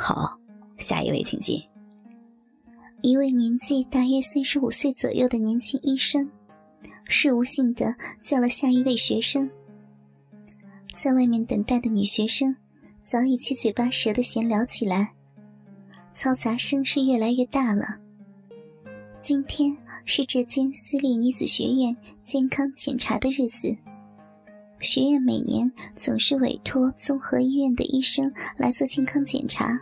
好，下一位请进。一位年纪大约三十五岁左右的年轻医生，事无性的叫了下一位学生。在外面等待的女学生早已七嘴八舌的闲聊起来，嘈杂声是越来越大了。今天是这间私立女子学院健康检查的日子。学院每年总是委托综合医院的医生来做健康检查，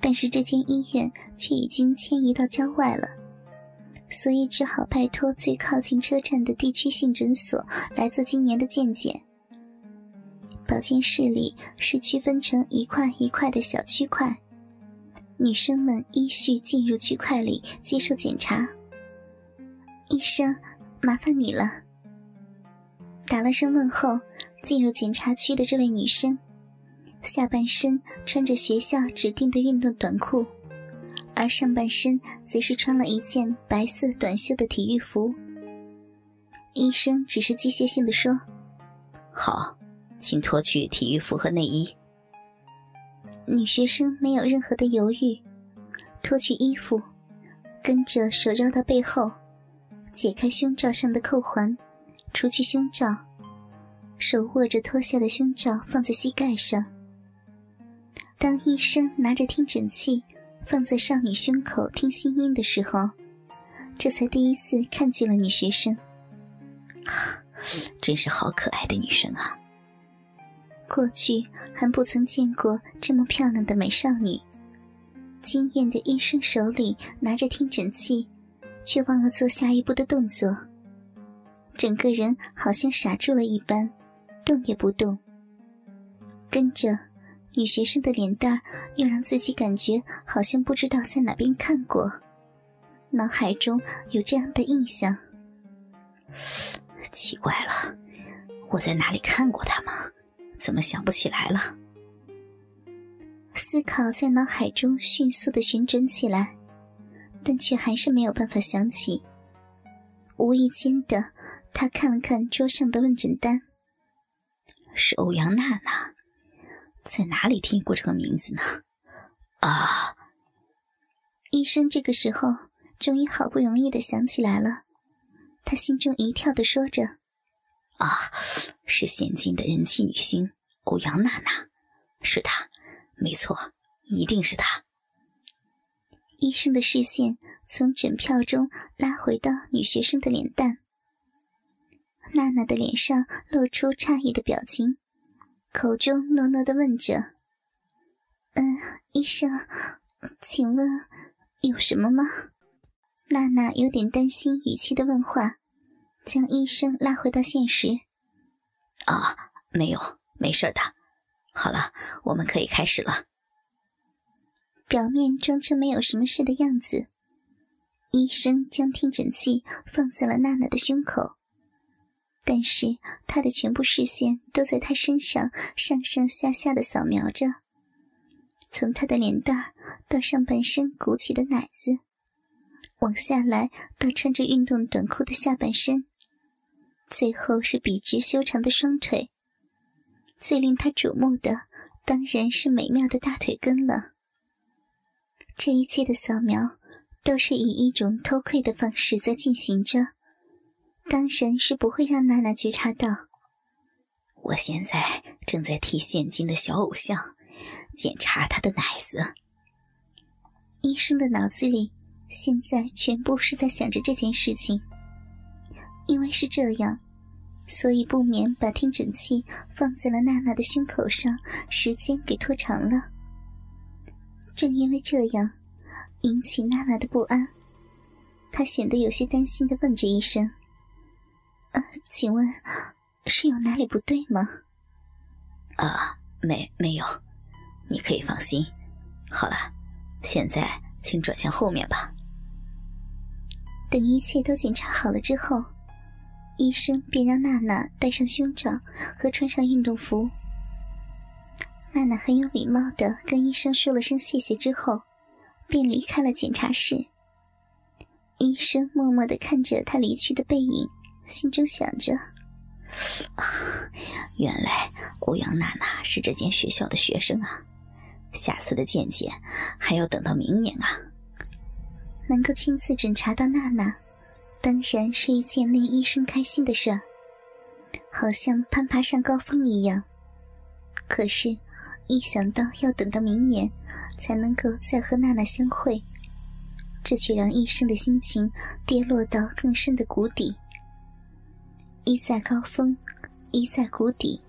但是这间医院却已经迁移到郊外了，所以只好拜托最靠近车站的地区性诊所来做今年的健检。保健室里是区分成一块一块的小区块，女生们依序进入区块里接受检查。医生，麻烦你了。打了声问候，进入检查区的这位女生，下半身穿着学校指定的运动短裤，而上半身则是穿了一件白色短袖的体育服。医生只是机械性的说：“好，请脱去体育服和内衣。”女学生没有任何的犹豫，脱去衣服，跟着手绕到背后，解开胸罩上的扣环。除去胸罩，手握着脱下的胸罩放在膝盖上。当医生拿着听诊器放在少女胸口听心音的时候，这才第一次看见了女学生。真是好可爱的女生啊！过去还不曾见过这么漂亮的美少女。惊艳的医生手里拿着听诊器，却忘了做下一步的动作。整个人好像傻住了一般，动也不动。跟着，女学生的脸蛋又让自己感觉好像不知道在哪边看过，脑海中有这样的印象。奇怪了，我在哪里看过他吗？怎么想不起来了？思考在脑海中迅速的旋转起来，但却还是没有办法想起。无意间的。他看了看桌上的问诊单，是欧阳娜娜，在哪里听过这个名字呢？啊！医生这个时候终于好不容易的想起来了，他心中一跳的说着：“啊，是现今的人气女星欧阳娜娜，是她，没错，一定是她。”医生的视线从诊票中拉回到女学生的脸蛋。娜娜的脸上露出诧异的表情，口中糯糯的问着：“嗯，医生，请问有什么吗？”娜娜有点担心语气的问话，将医生拉回到现实。“啊，没有，没事的。好了，我们可以开始了。”表面装成没有什么事的样子，医生将听诊器放在了娜娜的胸口。但是他的全部视线都在他身上上上下下的扫描着，从他的脸蛋到上半身鼓起的奶子，往下来到穿着运动短裤的下半身，最后是笔直修长的双腿。最令他瞩目的当然是美妙的大腿根了。这一切的扫描都是以一种偷窥的方式在进行着。当然是不会让娜娜觉察到。我现在正在替现今的小偶像检查他的奶子。医生的脑子里现在全部是在想着这件事情。因为是这样，所以不免把听诊器放在了娜娜的胸口上，时间给拖长了。正因为这样，引起娜娜的不安，她显得有些担心的问着医生。呃，请问是有哪里不对吗？啊，没没有，你可以放心。好了，现在请转向后面吧。等一切都检查好了之后，医生便让娜娜戴上胸罩和穿上运动服。娜娜很有礼貌的跟医生说了声谢谢之后，便离开了检查室。医生默默的看着她离去的背影。心中想着：“啊，原来欧阳娜娜是这间学校的学生啊！下次的见见还要等到明年啊。能够亲自诊查到娜娜，当然是一件令医生开心的事儿，好像攀爬上高峰一样。可是，一想到要等到明年才能够再和娜娜相会，这却让医生的心情跌落到更深的谷底。一在高峰，一在谷底，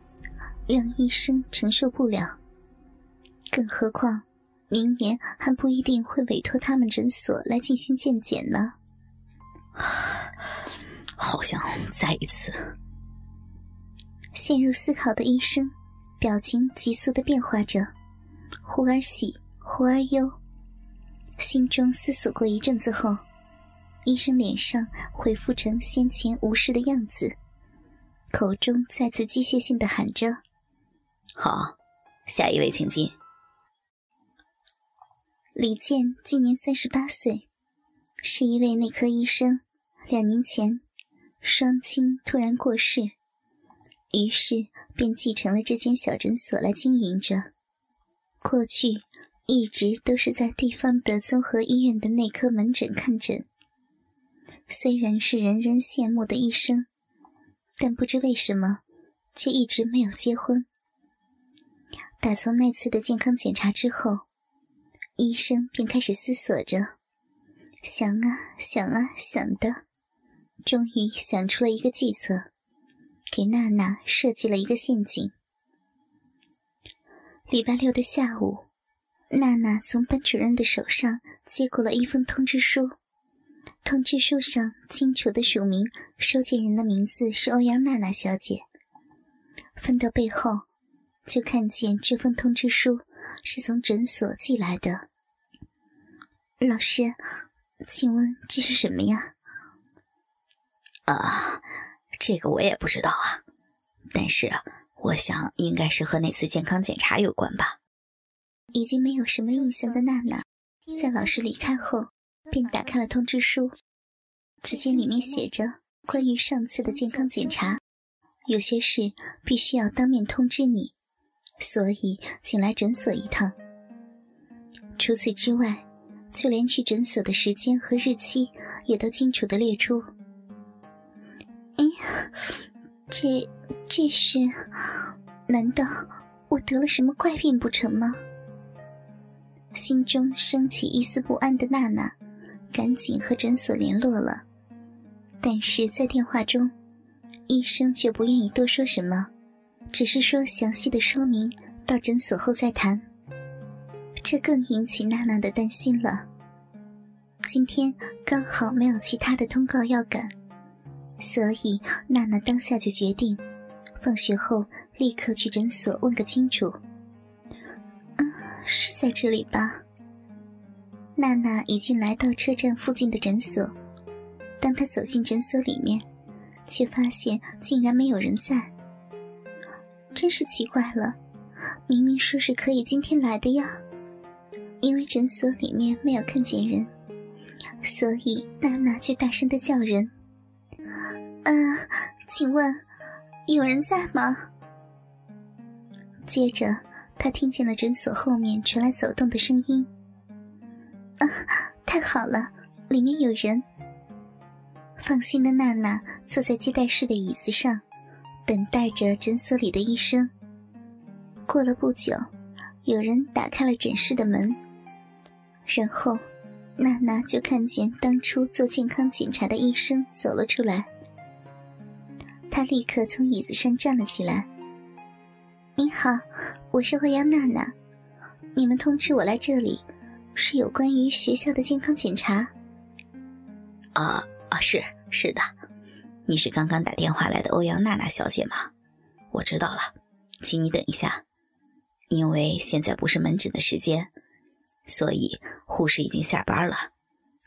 让医生承受不了。更何况，明年还不一定会委托他们诊所来进行健检呢。好像再一次 陷入思考的医生，表情急速的变化着，忽而喜，忽而忧。心中思索过一阵子后，医生脸上恢复成先前无事的样子，口中再次机械性的喊着：“好，下一位请进。”李健今年三十八岁，是一位内科医生。两年前，双亲突然过世，于是便继承了这间小诊所来经营着。过去一直都是在地方的综合医院的内科门诊看诊。虽然是人人羡慕的医生，但不知为什么，却一直没有结婚。打从那次的健康检查之后。医生便开始思索着，想啊想啊想的，终于想出了一个计策，给娜娜设计了一个陷阱。礼拜六的下午，娜娜从班主任的手上接过了一封通知书，通知书上清楚的署名收件人的名字是欧阳娜娜小姐。翻到背后，就看见这封通知书。是从诊所寄来的，老师，请问这是什么呀？啊，这个我也不知道啊，但是我想应该是和那次健康检查有关吧。已经没有什么印象的娜娜，在老师离开后，便打开了通知书，只见里面写着关于上次的健康检查，有些事必须要当面通知你。所以，请来诊所一趟。除此之外，就连去诊所的时间和日期也都清楚的列出。哎呀，这这是？难道我得了什么怪病不成吗？心中升起一丝不安的娜娜，赶紧和诊所联络了。但是在电话中，医生却不愿意多说什么。只是说详细的说明，到诊所后再谈。这更引起娜娜的担心了。今天刚好没有其他的通告要赶，所以娜娜当下就决定，放学后立刻去诊所问个清楚。嗯，是在这里吧？娜娜已经来到车站附近的诊所，当她走进诊所里面，却发现竟然没有人在。真是奇怪了，明明说是可以今天来的呀，因为诊所里面没有看见人，所以娜娜就大声的叫人：“嗯，请问有人在吗？”接着，她听见了诊所后面传来走动的声音。啊，太好了，里面有人。放心的娜娜坐在接待室的椅子上。等待着诊所里的医生。过了不久，有人打开了诊室的门，然后娜娜就看见当初做健康检查的医生走了出来。她立刻从椅子上站了起来。“你好，我是欧阳娜娜，你们通知我来这里，是有关于学校的健康检查。”“啊啊，是是的。”你是刚刚打电话来的欧阳娜娜小姐吗？我知道了，请你等一下，因为现在不是门诊的时间，所以护士已经下班了，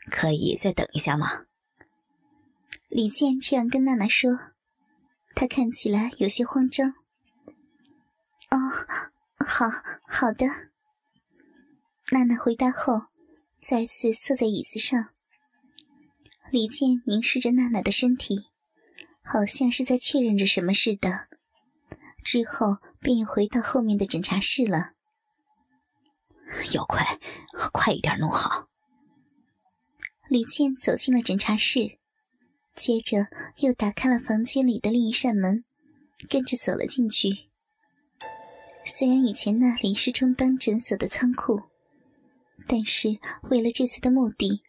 可以再等一下吗？李健这样跟娜娜说，他看起来有些慌张。哦，好好的。娜娜回答后，再次坐在椅子上。李健凝视着娜娜的身体。好像是在确认着什么似的，之后便又回到后面的诊查室了。要快，快一点弄好。李健走进了诊查室，接着又打开了房间里的另一扇门，跟着走了进去。虽然以前那里是充当诊所的仓库，但是为了这次的目的，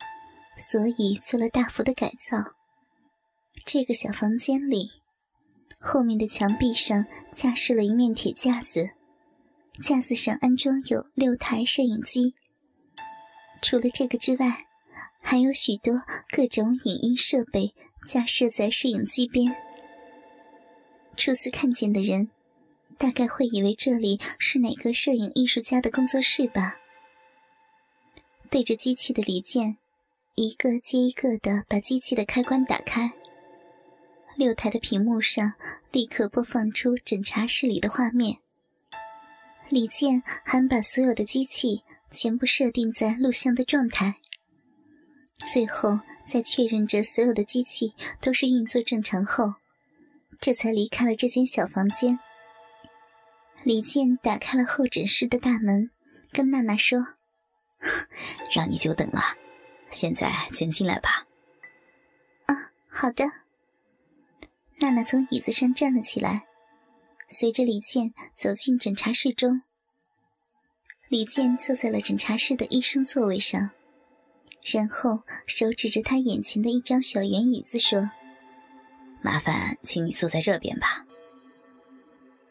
所以做了大幅的改造。这个小房间里，后面的墙壁上架设了一面铁架子，架子上安装有六台摄影机。除了这个之外，还有许多各种影音设备架设在摄影机边。初次看见的人，大概会以为这里是哪个摄影艺术家的工作室吧。对着机器的李健，一个接一个的把机器的开关打开。六台的屏幕上立刻播放出诊查室里的画面。李健还把所有的机器全部设定在录像的状态。最后，在确认着所有的机器都是运作正常后，这才离开了这间小房间。李健打开了候诊室的大门，跟娜娜说：“让你久等了，现在请进来吧。”“啊，好的。”娜娜从椅子上站了起来，随着李健走进诊查室中。李健坐在了诊查室的医生座位上。然后手指着他眼前的一张小圆椅子说：“麻烦，请你坐在这边吧。”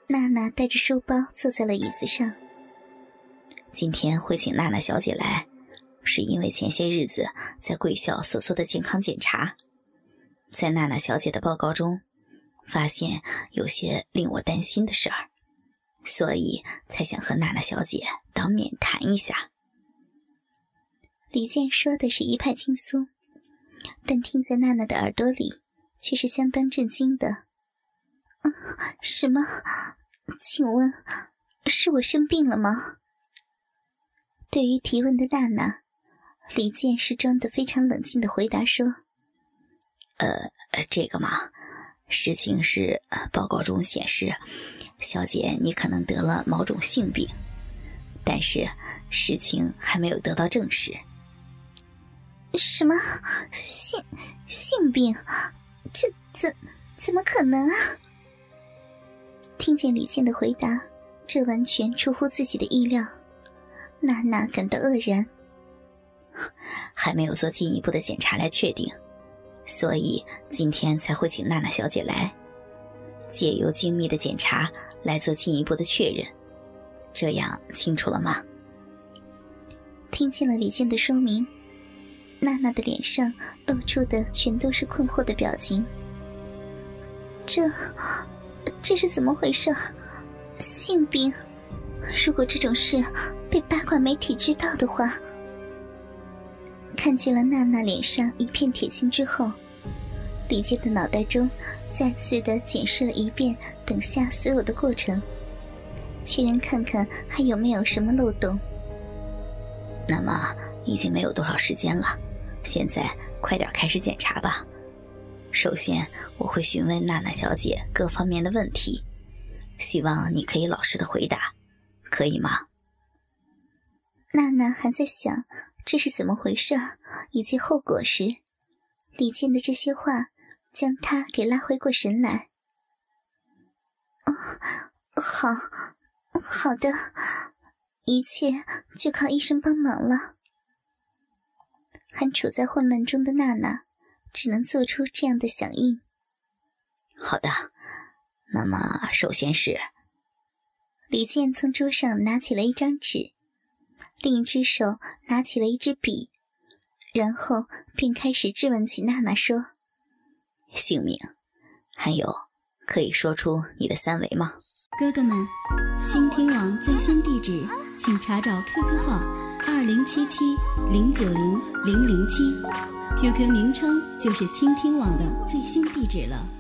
娜娜带着书包坐在了椅子上。今天会请娜娜小姐来，是因为前些日子在贵校所做的健康检查，在娜娜小姐的报告中，发现有些令我担心的事儿，所以才想和娜娜小姐当面谈一下。李健说的是一派轻松，但听在娜娜的耳朵里，却是相当震惊的。啊，什么？请问，是我生病了吗？对于提问的娜娜，李健是装的非常冷静的回答说：“呃，这个嘛，事情是报告中显示，小姐你可能得了某种性病，但是事情还没有得到证实。”什么性性病？这怎怎么可能啊？听见李健的回答，这完全出乎自己的意料。娜娜感到愕然，还没有做进一步的检查来确定，所以今天才会请娜娜小姐来，借由精密的检查来做进一步的确认。这样清楚了吗？听见了李健的说明。娜娜的脸上露出的全都是困惑的表情。这，这是怎么回事？性病？如果这种事被八卦媒体知道的话，看见了娜娜脸上一片铁青之后，李健的脑袋中再次的检视了一遍等下所有的过程，确认看看还有没有什么漏洞。那么，已经没有多少时间了。现在快点开始检查吧。首先，我会询问娜娜小姐各方面的问题，希望你可以老实的回答，可以吗？娜娜还在想这是怎么回事以及后果时，李健的这些话将她给拉回过神来。哦，好，好的，一切就靠医生帮忙了。还处在混乱中的娜娜，只能做出这样的响应。好的，那么首先是李健从桌上拿起了一张纸，另一只手拿起了一支笔，然后便开始质问起娜娜说：“姓名，还有可以说出你的三围吗？”哥哥们，倾听网最新地址，请查找 QQ 号。二零七七零九零零零七，QQ 名称就是倾听网的最新地址了。